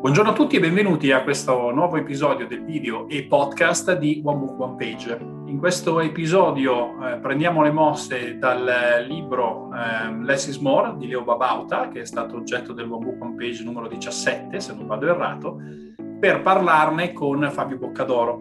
Buongiorno a tutti e benvenuti a questo nuovo episodio del video e podcast di One Book One Page. In questo episodio eh, prendiamo le mosse dal libro eh, Less is More di Leo Babauta, che è stato oggetto del One Book One Page numero 17, se non vado errato, per parlarne con Fabio Boccadoro.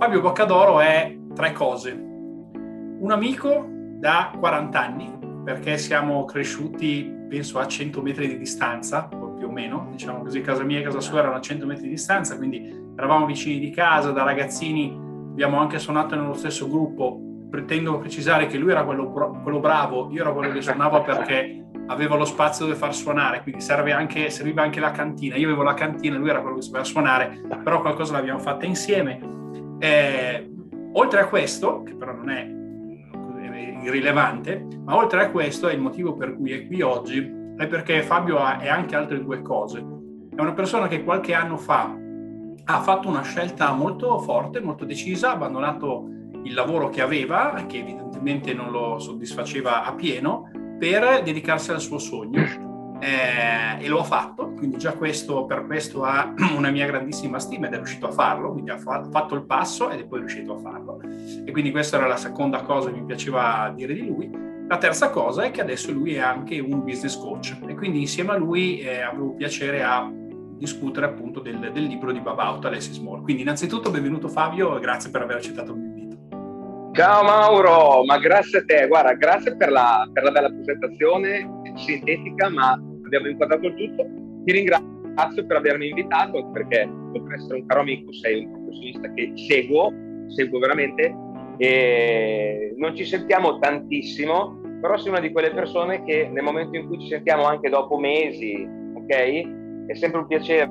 Fabio Boccadoro è tre cose. Un amico da 40 anni, perché siamo cresciuti penso a 100 metri di distanza, meno, diciamo così, casa mia e casa sua erano a 100 metri di distanza, quindi eravamo vicini di casa, da ragazzini abbiamo anche suonato nello stesso gruppo, pretendo precisare che lui era quello, quello bravo, io ero quello che suonava perché avevo lo spazio dove far suonare, quindi anche, serviva anche la cantina, io avevo la cantina, lui era quello che sapeva suonare, però qualcosa l'abbiamo fatta insieme. Eh, oltre a questo, che però non è irrilevante, ma oltre a questo è il motivo per cui è qui oggi, è perché Fabio ha, è anche altre due cose. È una persona che qualche anno fa ha fatto una scelta molto forte, molto decisa, ha abbandonato il lavoro che aveva, che evidentemente non lo soddisfaceva a pieno, per dedicarsi al suo sogno. Eh, e lo ha fatto, quindi già questo, per questo ha una mia grandissima stima ed è riuscito a farlo, quindi ha fatto il passo ed è poi riuscito a farlo. E quindi questa era la seconda cosa che mi piaceva dire di lui. La terza cosa è che adesso lui è anche un business coach e quindi insieme a lui eh, avevo piacere a discutere appunto del, del libro di Babauta, Less is More. Quindi innanzitutto benvenuto Fabio e grazie per aver accettato il mio invito. Ciao Mauro, ma grazie a te, guarda, grazie per la, per la bella presentazione sintetica, ma abbiamo inquadrato il tutto. Ti ringrazio per avermi invitato perché oltre ad essere un caro amico sei un professionista che seguo, seguo veramente e non ci sentiamo tantissimo, però sei una di quelle persone che nel momento in cui ci sentiamo anche dopo mesi, ok? È sempre un piacere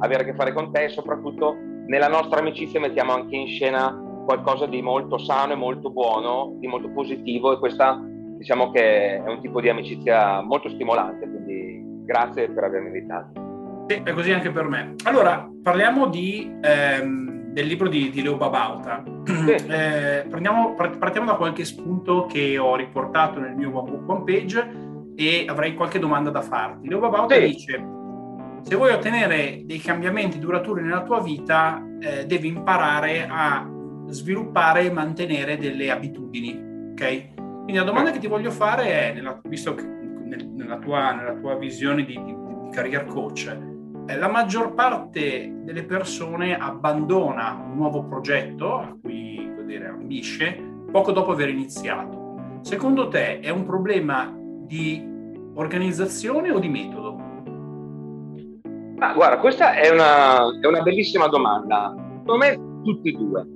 avere a che fare con te e soprattutto nella nostra amicizia mettiamo anche in scena qualcosa di molto sano e molto buono, di molto positivo e questa diciamo che è un tipo di amicizia molto stimolante, quindi grazie per avermi invitato. Sì, è così anche per me. Allora, parliamo di, ehm, del libro di, di Leo Babauta. Sì. Eh, prendiamo, partiamo da qualche spunto che ho riportato nel mio One Book One Page e avrei qualche domanda da farti. Leo Babauta sì. dice, se vuoi ottenere dei cambiamenti duraturi nella tua vita, eh, devi imparare a sviluppare e mantenere delle abitudini, ok? Quindi la domanda che ti voglio fare è, nella, visto che nella tua, nella tua visione di, di, di career coach, la maggior parte delle persone abbandona un nuovo progetto a cui dire, ambisce poco dopo aver iniziato. Secondo te è un problema di organizzazione o di metodo? Ah, guarda, questa è una, è una bellissima domanda. Secondo me tutti e due.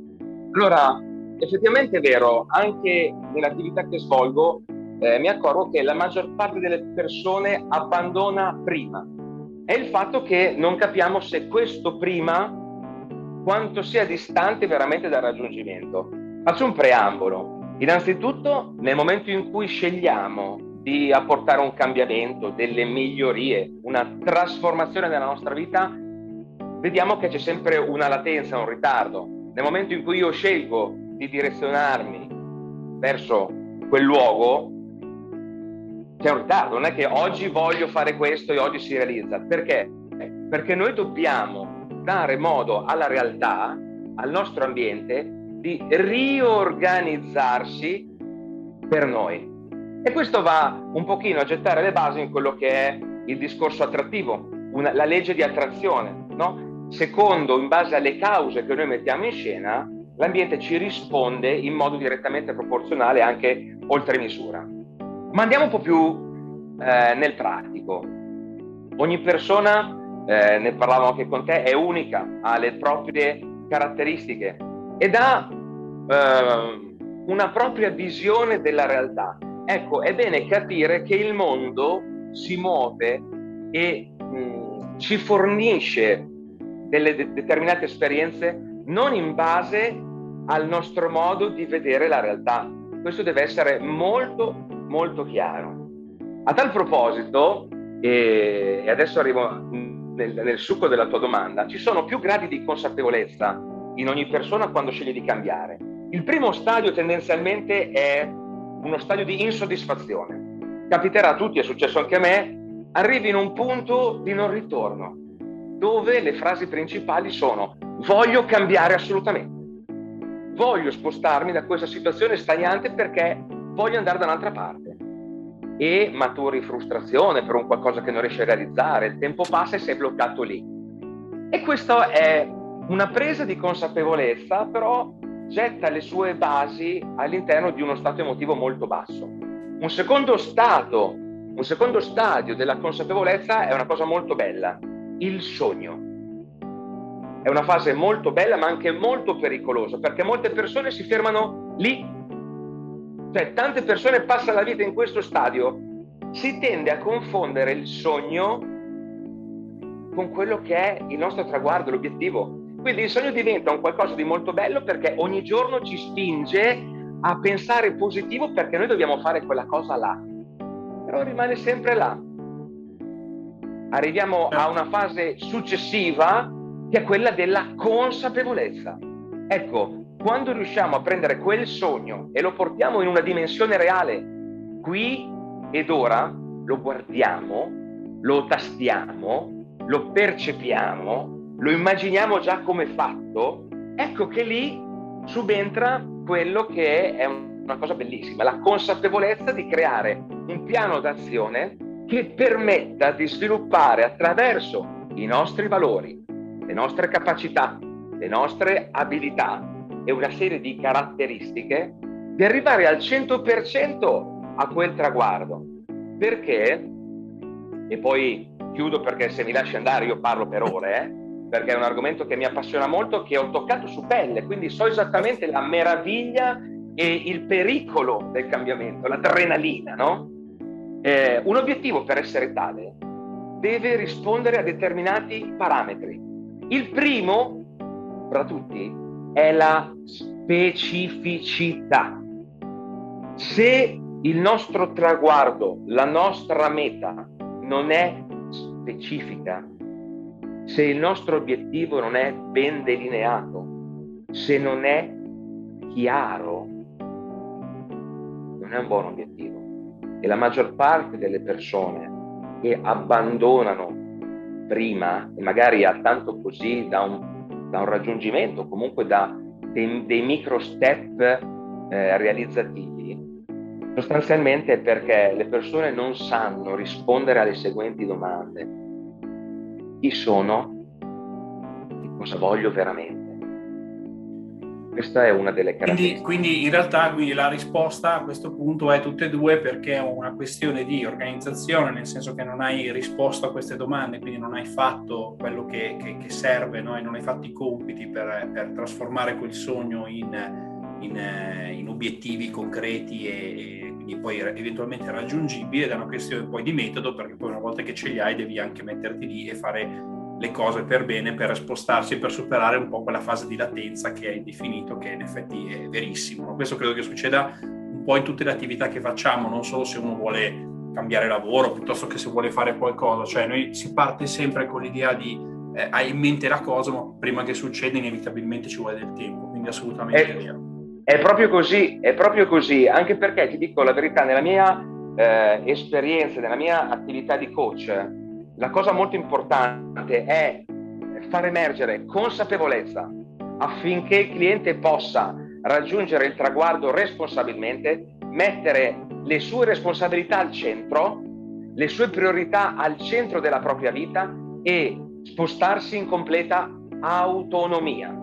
Allora, effettivamente è vero, anche nell'attività che svolgo eh, mi accorgo che la maggior parte delle persone abbandona prima è il fatto che non capiamo se questo prima quanto sia distante veramente dal raggiungimento. Faccio un preambolo. Innanzitutto, nel momento in cui scegliamo di apportare un cambiamento, delle migliorie, una trasformazione nella nostra vita, vediamo che c'è sempre una latenza, un ritardo. Nel momento in cui io scelgo di direzionarmi verso quel luogo, c'è un ritardo, non è che oggi voglio fare questo e oggi si realizza. Perché? Perché noi dobbiamo dare modo alla realtà, al nostro ambiente, di riorganizzarsi per noi. E questo va un pochino a gettare le basi in quello che è il discorso attrattivo, una, la legge di attrazione. No? Secondo, in base alle cause che noi mettiamo in scena, l'ambiente ci risponde in modo direttamente proporzionale anche oltre misura. Ma andiamo un po' più eh, nel pratico. Ogni persona, eh, ne parlavo anche con te, è unica, ha le proprie caratteristiche ed ha eh, una propria visione della realtà. Ecco, è bene capire che il mondo si muove e mh, ci fornisce delle de- determinate esperienze non in base al nostro modo di vedere la realtà. Questo deve essere molto molto chiaro. A tal proposito, e adesso arrivo nel, nel succo della tua domanda, ci sono più gradi di consapevolezza in ogni persona quando sceglie di cambiare. Il primo stadio tendenzialmente è uno stadio di insoddisfazione. Capiterà a tutti, è successo anche a me, arrivi in un punto di non ritorno. dove le frasi principali sono voglio cambiare assolutamente, voglio spostarmi da questa situazione stagnante perché voglio andare da un'altra parte e maturi frustrazione per un qualcosa che non riesci a realizzare, il tempo passa e sei bloccato lì. E questa è una presa di consapevolezza, però getta le sue basi all'interno di uno stato emotivo molto basso. Un secondo stato, un secondo stadio della consapevolezza è una cosa molto bella, il sogno. È una fase molto bella ma anche molto pericolosa perché molte persone si fermano lì cioè, tante persone passano la vita in questo stadio, si tende a confondere il sogno con quello che è il nostro traguardo, l'obiettivo. Quindi il sogno diventa un qualcosa di molto bello perché ogni giorno ci spinge a pensare positivo perché noi dobbiamo fare quella cosa là. Però rimane sempre là. Arriviamo a una fase successiva che è quella della consapevolezza. Ecco, quando riusciamo a prendere quel sogno e lo portiamo in una dimensione reale, qui ed ora, lo guardiamo, lo tastiamo, lo percepiamo, lo immaginiamo già come fatto, ecco che lì subentra quello che è una cosa bellissima, la consapevolezza di creare un piano d'azione che permetta di sviluppare attraverso i nostri valori, le nostre capacità, le nostre abilità, e una serie di caratteristiche di arrivare al 100% a quel traguardo. Perché? E poi chiudo perché se mi lasci andare io parlo per ore, eh? perché è un argomento che mi appassiona molto, che ho toccato su pelle, quindi so esattamente la meraviglia e il pericolo del cambiamento, l'adrenalina, no? Eh, un obiettivo per essere tale deve rispondere a determinati parametri. Il primo, fra tutti, è la specificità. Se il nostro traguardo, la nostra meta non è specifica, se il nostro obiettivo non è ben delineato, se non è chiaro, non è un buon obiettivo. E la maggior parte delle persone che abbandonano prima, e magari ha tanto così da un da un raggiungimento, comunque da dei, dei micro step eh, realizzativi, sostanzialmente è perché le persone non sanno rispondere alle seguenti domande. Chi sono? Cosa voglio veramente? Questa è una delle caratteristiche. Quindi, quindi in realtà quindi la risposta a questo punto è tutte e due perché è una questione di organizzazione, nel senso che non hai risposto a queste domande, quindi non hai fatto quello che, che, che serve no? e non hai fatto i compiti per, per trasformare quel sogno in, in, in obiettivi concreti e, e, quindi poi eventualmente raggiungibili ed è una questione poi di metodo perché poi una volta che ce li hai devi anche metterti lì e fare le cose per bene per spostarsi e per superare un po' quella fase di latenza che hai definito, che in effetti è verissimo. Questo credo che succeda un po' in tutte le attività che facciamo, non solo se uno vuole cambiare lavoro piuttosto che se vuole fare qualcosa, cioè noi si parte sempre con l'idea di eh, hai in mente la cosa, ma prima che succeda inevitabilmente ci vuole del tempo, quindi assolutamente è, vero. È proprio così, è proprio così, anche perché ti dico la verità, nella mia eh, esperienza, nella mia attività di coach, la cosa molto importante è far emergere consapevolezza affinché il cliente possa raggiungere il traguardo responsabilmente, mettere le sue responsabilità al centro, le sue priorità al centro della propria vita e spostarsi in completa autonomia.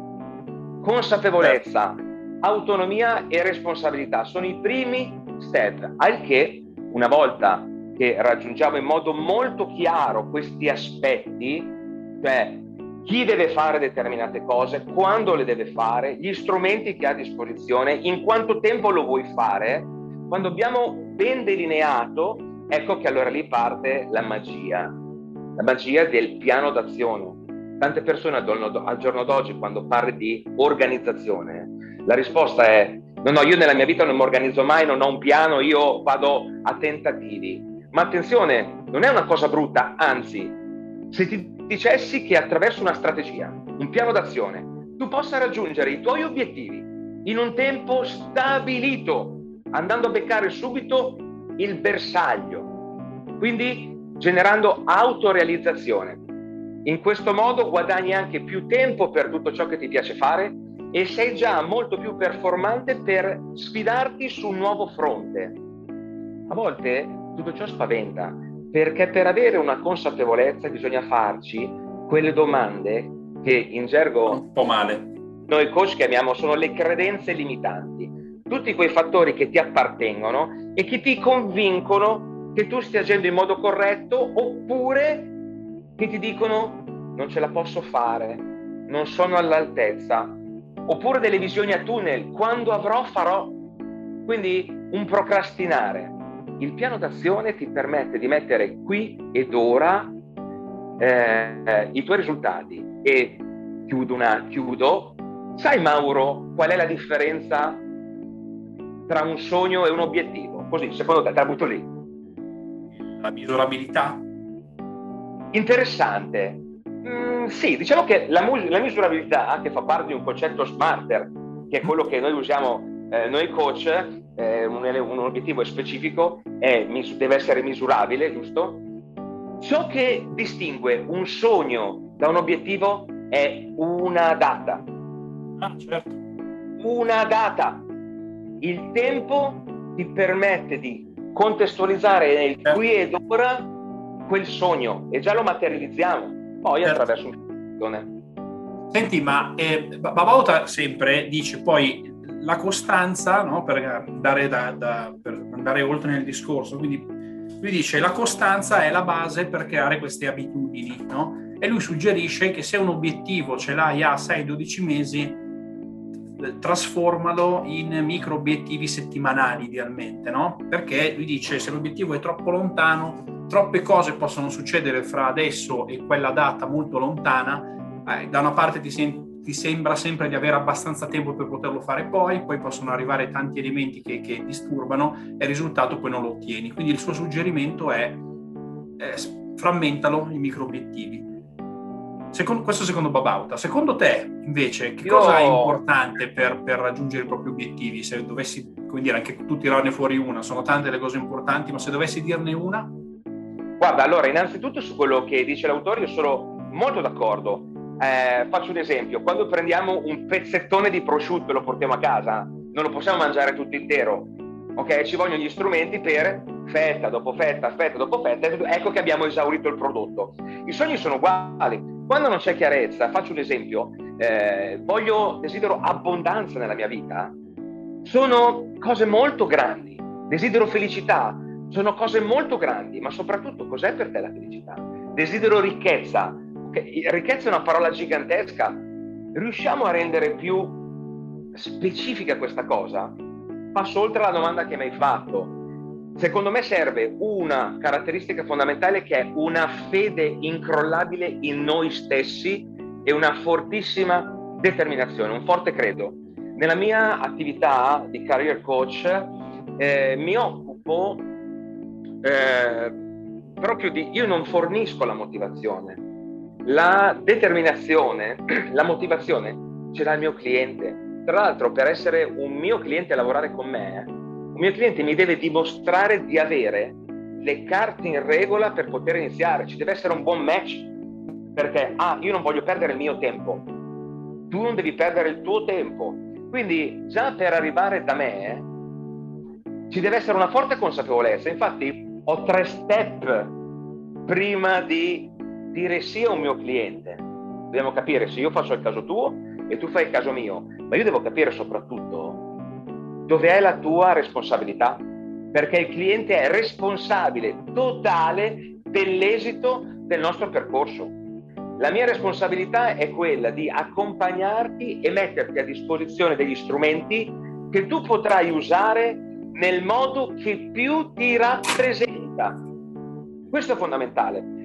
Consapevolezza, autonomia e responsabilità sono i primi step, al che una volta che raggiungiamo in modo molto chiaro questi aspetti, cioè chi deve fare determinate cose, quando le deve fare, gli strumenti che ha a disposizione, in quanto tempo lo vuoi fare, quando abbiamo ben delineato, ecco che allora lì parte la magia, la magia del piano d'azione. Tante persone al giorno d'oggi, quando parli di organizzazione, la risposta è no, no, io nella mia vita non mi organizzo mai, non ho un piano, io vado a tentativi. Ma attenzione, non è una cosa brutta, anzi, se ti dicessi che attraverso una strategia, un piano d'azione, tu possa raggiungere i tuoi obiettivi in un tempo stabilito, andando a beccare subito il bersaglio, quindi generando autorealizzazione. In questo modo guadagni anche più tempo per tutto ciò che ti piace fare e sei già molto più performante per sfidarti su un nuovo fronte. A volte tutto ciò spaventa, perché per avere una consapevolezza bisogna farci quelle domande che in gergo un po' male. Noi coach chiamiamo sono le credenze limitanti, tutti quei fattori che ti appartengono e che ti convincono che tu stia agendo in modo corretto oppure che ti dicono non ce la posso fare, non sono all'altezza, oppure delle visioni a tunnel, quando avrò farò. Quindi un procrastinare. Il piano d'azione ti permette di mettere qui ed ora eh, i tuoi risultati. E chiudo, una, chiudo. Sai Mauro qual è la differenza tra un sogno e un obiettivo? Così, secondo te, te la butto lì. La misurabilità? Interessante. Mm, sì, diciamo che la, mus- la, misurabilità, che fa parte di un concetto smarter, che è quello che noi usiamo eh, noi coach, eh, un, un, obiettivo specifico, è, deve essere misurabile, giusto? Ciò che distingue un sogno da un obiettivo è una data. Ah, certo. Una data. Il tempo ti permette di contestualizzare nel certo. qui ed ora quel sogno e già lo materializziamo poi certo. attraverso un'azione. Senti, ma eh, Babauta sempre dice poi la costanza, no, per, andare da, da, per andare oltre nel discorso, quindi lui dice la costanza è la base per creare queste abitudini, no? E lui suggerisce che se un obiettivo ce l'hai a 6-12 mesi, trasformalo in micro obiettivi settimanali idealmente, no? Perché lui dice se l'obiettivo è troppo lontano, troppe cose possono succedere fra adesso e quella data molto lontana. Eh, da una parte ti, sem- ti, sembra sempre di avere abbastanza tempo per poterlo fare poi, poi possono arrivare tanti elementi che, che disturbano e il risultato poi non lo ottieni. Quindi il suo suggerimento è eh, frammentalo in micro obiettivi. Secondo, questo secondo Babauta. Secondo te, invece, che Io... cosa è importante per, per, raggiungere i propri obiettivi? Se dovessi, come dire, anche tu tirarne fuori una, sono tante le cose importanti, ma se dovessi dirne una? Guarda, allora, innanzitutto su quello che dice l'autore io sono molto d'accordo. Eh, faccio un esempio, quando prendiamo un pezzettone di prosciutto e lo portiamo a casa, non lo possiamo mangiare tutto intero, ok? Ci vogliono gli strumenti per fetta dopo fetta, fetta dopo fetta, ecco che abbiamo esaurito il prodotto. I sogni sono uguali. Quando non c'è chiarezza, faccio un esempio, eh, voglio, desidero abbondanza nella mia vita, sono cose molto grandi, desidero felicità, sono cose molto grandi, ma soprattutto cos'è per te la felicità? Desidero ricchezza. Ricchezza è una parola gigantesca. Riusciamo a rendere più specifica questa cosa? Passo oltre alla domanda che mi hai fatto. Secondo me serve una caratteristica fondamentale che è una fede incrollabile in noi stessi e una fortissima determinazione, un forte credo. Nella mia attività di career coach eh, mi occupo eh, proprio di io non fornisco la motivazione. La determinazione, la motivazione ce l'ha il mio cliente. Tra l'altro, per essere un mio cliente e lavorare con me, un mio cliente mi deve dimostrare di avere le carte in regola per poter iniziare. Ci deve essere un buon match. Perché, ah, io non voglio perdere il mio tempo. Tu non devi perdere il tuo tempo. Quindi, già per arrivare da me, ci deve essere una forte consapevolezza. Infatti, ho tre step prima di dire sì a un mio cliente. Dobbiamo capire se io faccio il caso tuo e tu fai il caso mio, ma io devo capire soprattutto dove è la tua responsabilità, perché il cliente è responsabile totale dell'esito del nostro percorso. La mia responsabilità è quella di accompagnarti e metterti a disposizione degli strumenti che tu potrai usare nel modo che più ti rappresenta. Questo è fondamentale.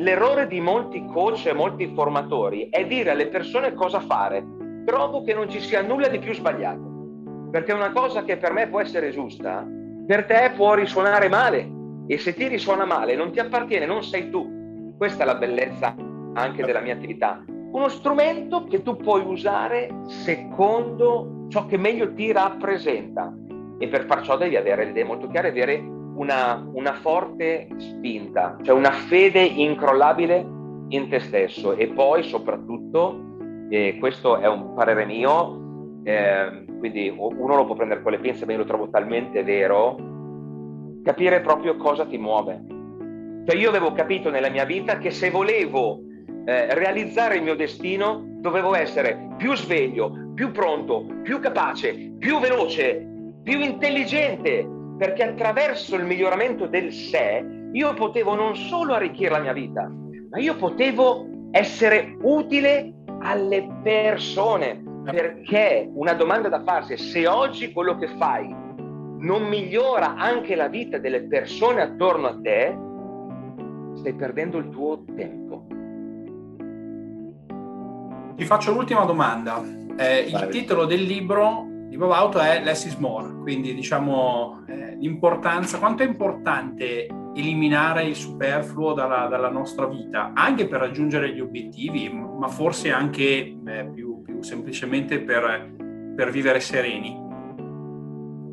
L'errore di molti coach e molti formatori è dire alle persone cosa fare. Trovo che non ci sia nulla di più sbagliato, perché una cosa che per me può essere giusta, per te può risuonare male e se ti risuona male non ti appartiene, non sei tu. Questa è la bellezza anche della mia attività. Uno strumento che tu puoi usare secondo ciò che meglio ti rappresenta e per far ciò devi avere le idee molto chiare, avere una, una forte spinta, cioè una fede incrollabile in te stesso e poi soprattutto, e questo è un parere mio, eh, quindi uno lo può prendere con le pinze, ma io lo trovo talmente vero, capire proprio cosa ti muove. Cioè io avevo capito nella mia vita che se volevo eh, realizzare il mio destino dovevo essere più sveglio, più pronto, più capace, più veloce, più intelligente, perché attraverso il miglioramento del sé io potevo non solo arricchire la mia vita, ma io potevo essere utile alle persone. Perché una domanda da farsi è se oggi quello che fai non migliora anche la vita delle persone attorno a te, stai perdendo il tuo tempo. Ti faccio l'ultima domanda. Eh, il titolo del libro di Bob Auto è Less is More, quindi diciamo eh, l'importanza, quanto è importante eliminare il superfluo dalla, dalla, nostra vita, anche per raggiungere gli obiettivi, ma forse anche eh, più, più, semplicemente per, per, vivere sereni.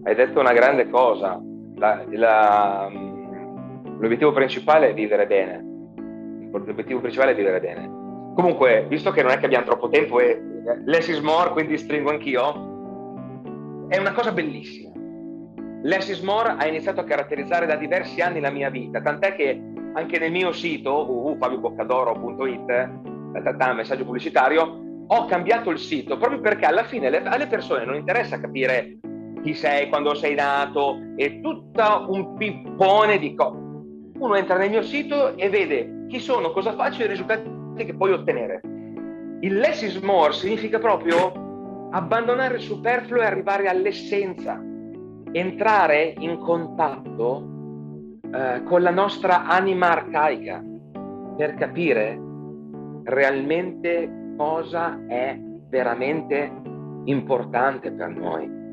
Hai detto una grande cosa, la, la, l'obiettivo principale è vivere bene. L'obiettivo principale è vivere bene. Comunque, visto che non è che abbiamo troppo tempo e less is more, quindi stringo anch'io, è una cosa bellissima. Less is more ha iniziato a caratterizzare da diversi anni la mia vita, tant'è che anche nel mio sito www.fabioboccadoro.it, messaggio pubblicitario, ho cambiato il sito proprio perché alla fine alle persone non interessa capire chi sei, quando sei nato, è tutto un pippone di cose. Uno entra nel mio sito e vede chi sono, cosa faccio e i risultati che puoi ottenere. Il less is more significa proprio abbandonare il superfluo e arrivare all'essenza entrare in contatto eh, con la nostra anima arcaica per capire realmente cosa è veramente importante per noi.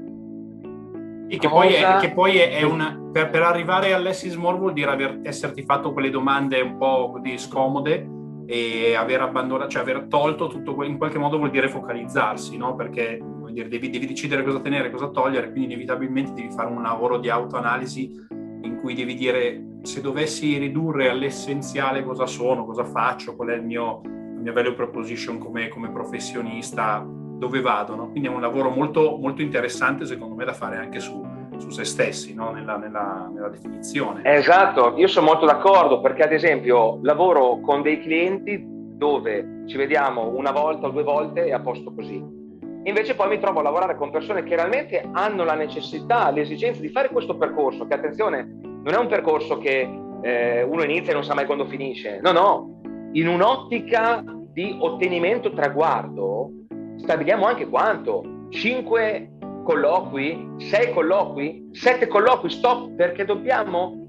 E che poi, è, che poi è, è una, per, per, arrivare all'essis more vuol dire aver, esserti fatto quelle domande un po' così scomode e aver abbandonato, cioè aver tolto tutto, in qualche modo vuol dire focalizzarsi, no? Perché dire, devi, devi, decidere cosa tenere, cosa togliere, quindi inevitabilmente devi fare un lavoro di autoanalisi in cui devi dire se dovessi ridurre all'essenziale cosa sono, cosa faccio, qual è il mio, la mia value proposition come, come professionista, dove vado. No? Quindi è un lavoro molto, molto interessante secondo me da fare anche su, su se stessi, no? nella, nella, nella, definizione. Esatto, io sono molto d'accordo perché ad esempio lavoro con dei clienti dove ci vediamo una volta o due volte e a posto così Invece poi mi trovo a lavorare con persone che realmente hanno la necessità, l'esigenza di fare questo percorso, che attenzione, non è un percorso che eh, uno inizia e non sa mai quando finisce. No, no, in un'ottica di ottenimento traguardo stabiliamo anche quanto. Cinque colloqui, sei colloqui, sette colloqui, stop, perché dobbiamo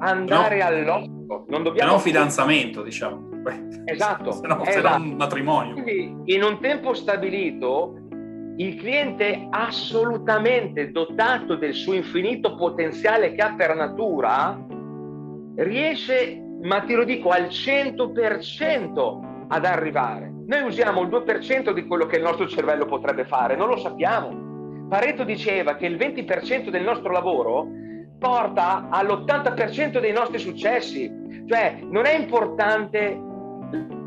andare no. all'otto. Non dobbiamo... È un fidanzamento, diciamo. Esatto. se no, esatto. un matrimonio. Quindi in un tempo stabilito il cliente assolutamente dotato del suo infinito potenziale che ha per natura riesce, ma ti lo dico, al 100% ad arrivare. Noi usiamo il 2% di quello che il nostro cervello potrebbe fare, non lo sappiamo. Pareto diceva che il 20% del nostro lavoro porta all'80% dei nostri successi. Cioè, non è importante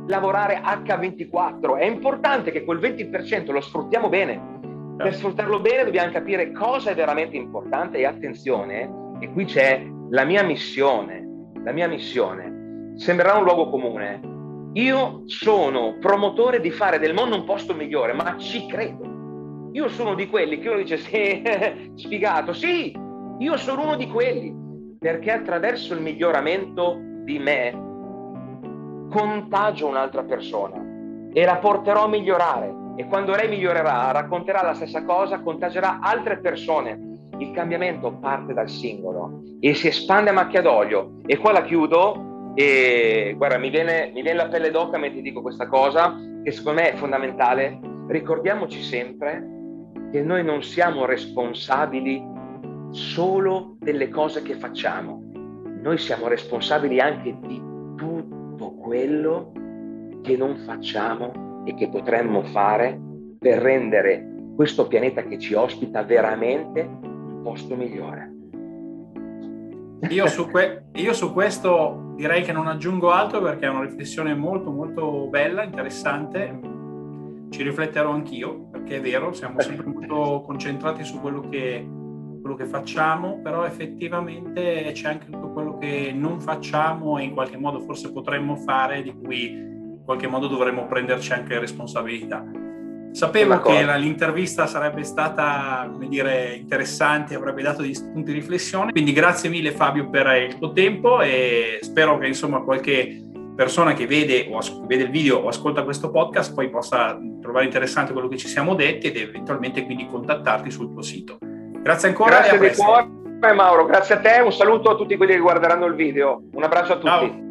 lavorare H24, è importante che quel 20% lo sfruttiamo bene. Per certo. sfruttarlo bene dobbiamo capire cosa è veramente importante e attenzione, e qui c'è la mia missione, la mia missione. Sembrerà un luogo comune. Io sono promotore di fare del mondo un posto migliore, ma ci credo. Io sono di quelli che uno dice sì, sfigato, sì, io sono uno di quelli, perché attraverso il miglioramento di me contagio un'altra persona e la porterò a migliorare e quando lei migliorerà, racconterà la stessa cosa, contagerà altre persone. Il cambiamento parte dal singolo e si espande a macchia d'olio. E qua la chiudo e guarda, mi viene, mi viene la pelle d'oca mentre dico questa cosa, che secondo me è fondamentale. Ricordiamoci sempre che noi non siamo responsabili solo delle cose che facciamo, noi siamo responsabili anche di quello che non facciamo e che potremmo fare per rendere questo pianeta che ci ospita veramente un posto migliore. Io su, que- io su, questo direi che non aggiungo altro perché è una riflessione molto molto bella, interessante. Ci rifletterò anch'io perché è vero, siamo sempre molto concentrati su quello che, quello che facciamo, però effettivamente c'è anche tutto quello che non facciamo e in qualche modo forse potremmo fare di cui in qualche modo dovremmo prenderci anche responsabilità. Sapevo che la, l'intervista sarebbe stata, come dire, interessante, avrebbe dato degli spunti di riflessione, quindi grazie mille Fabio per il tuo tempo e spero che insomma qualche persona che vede, o as- vede il video o ascolta questo podcast poi possa trovare interessante quello che ci siamo detti ed eventualmente quindi contattarti sul tuo sito. Grazie ancora. Grazie di cuore Mauro, grazie a te, un saluto a tutti quelli che guarderanno il video, un abbraccio a tutti. Ciao.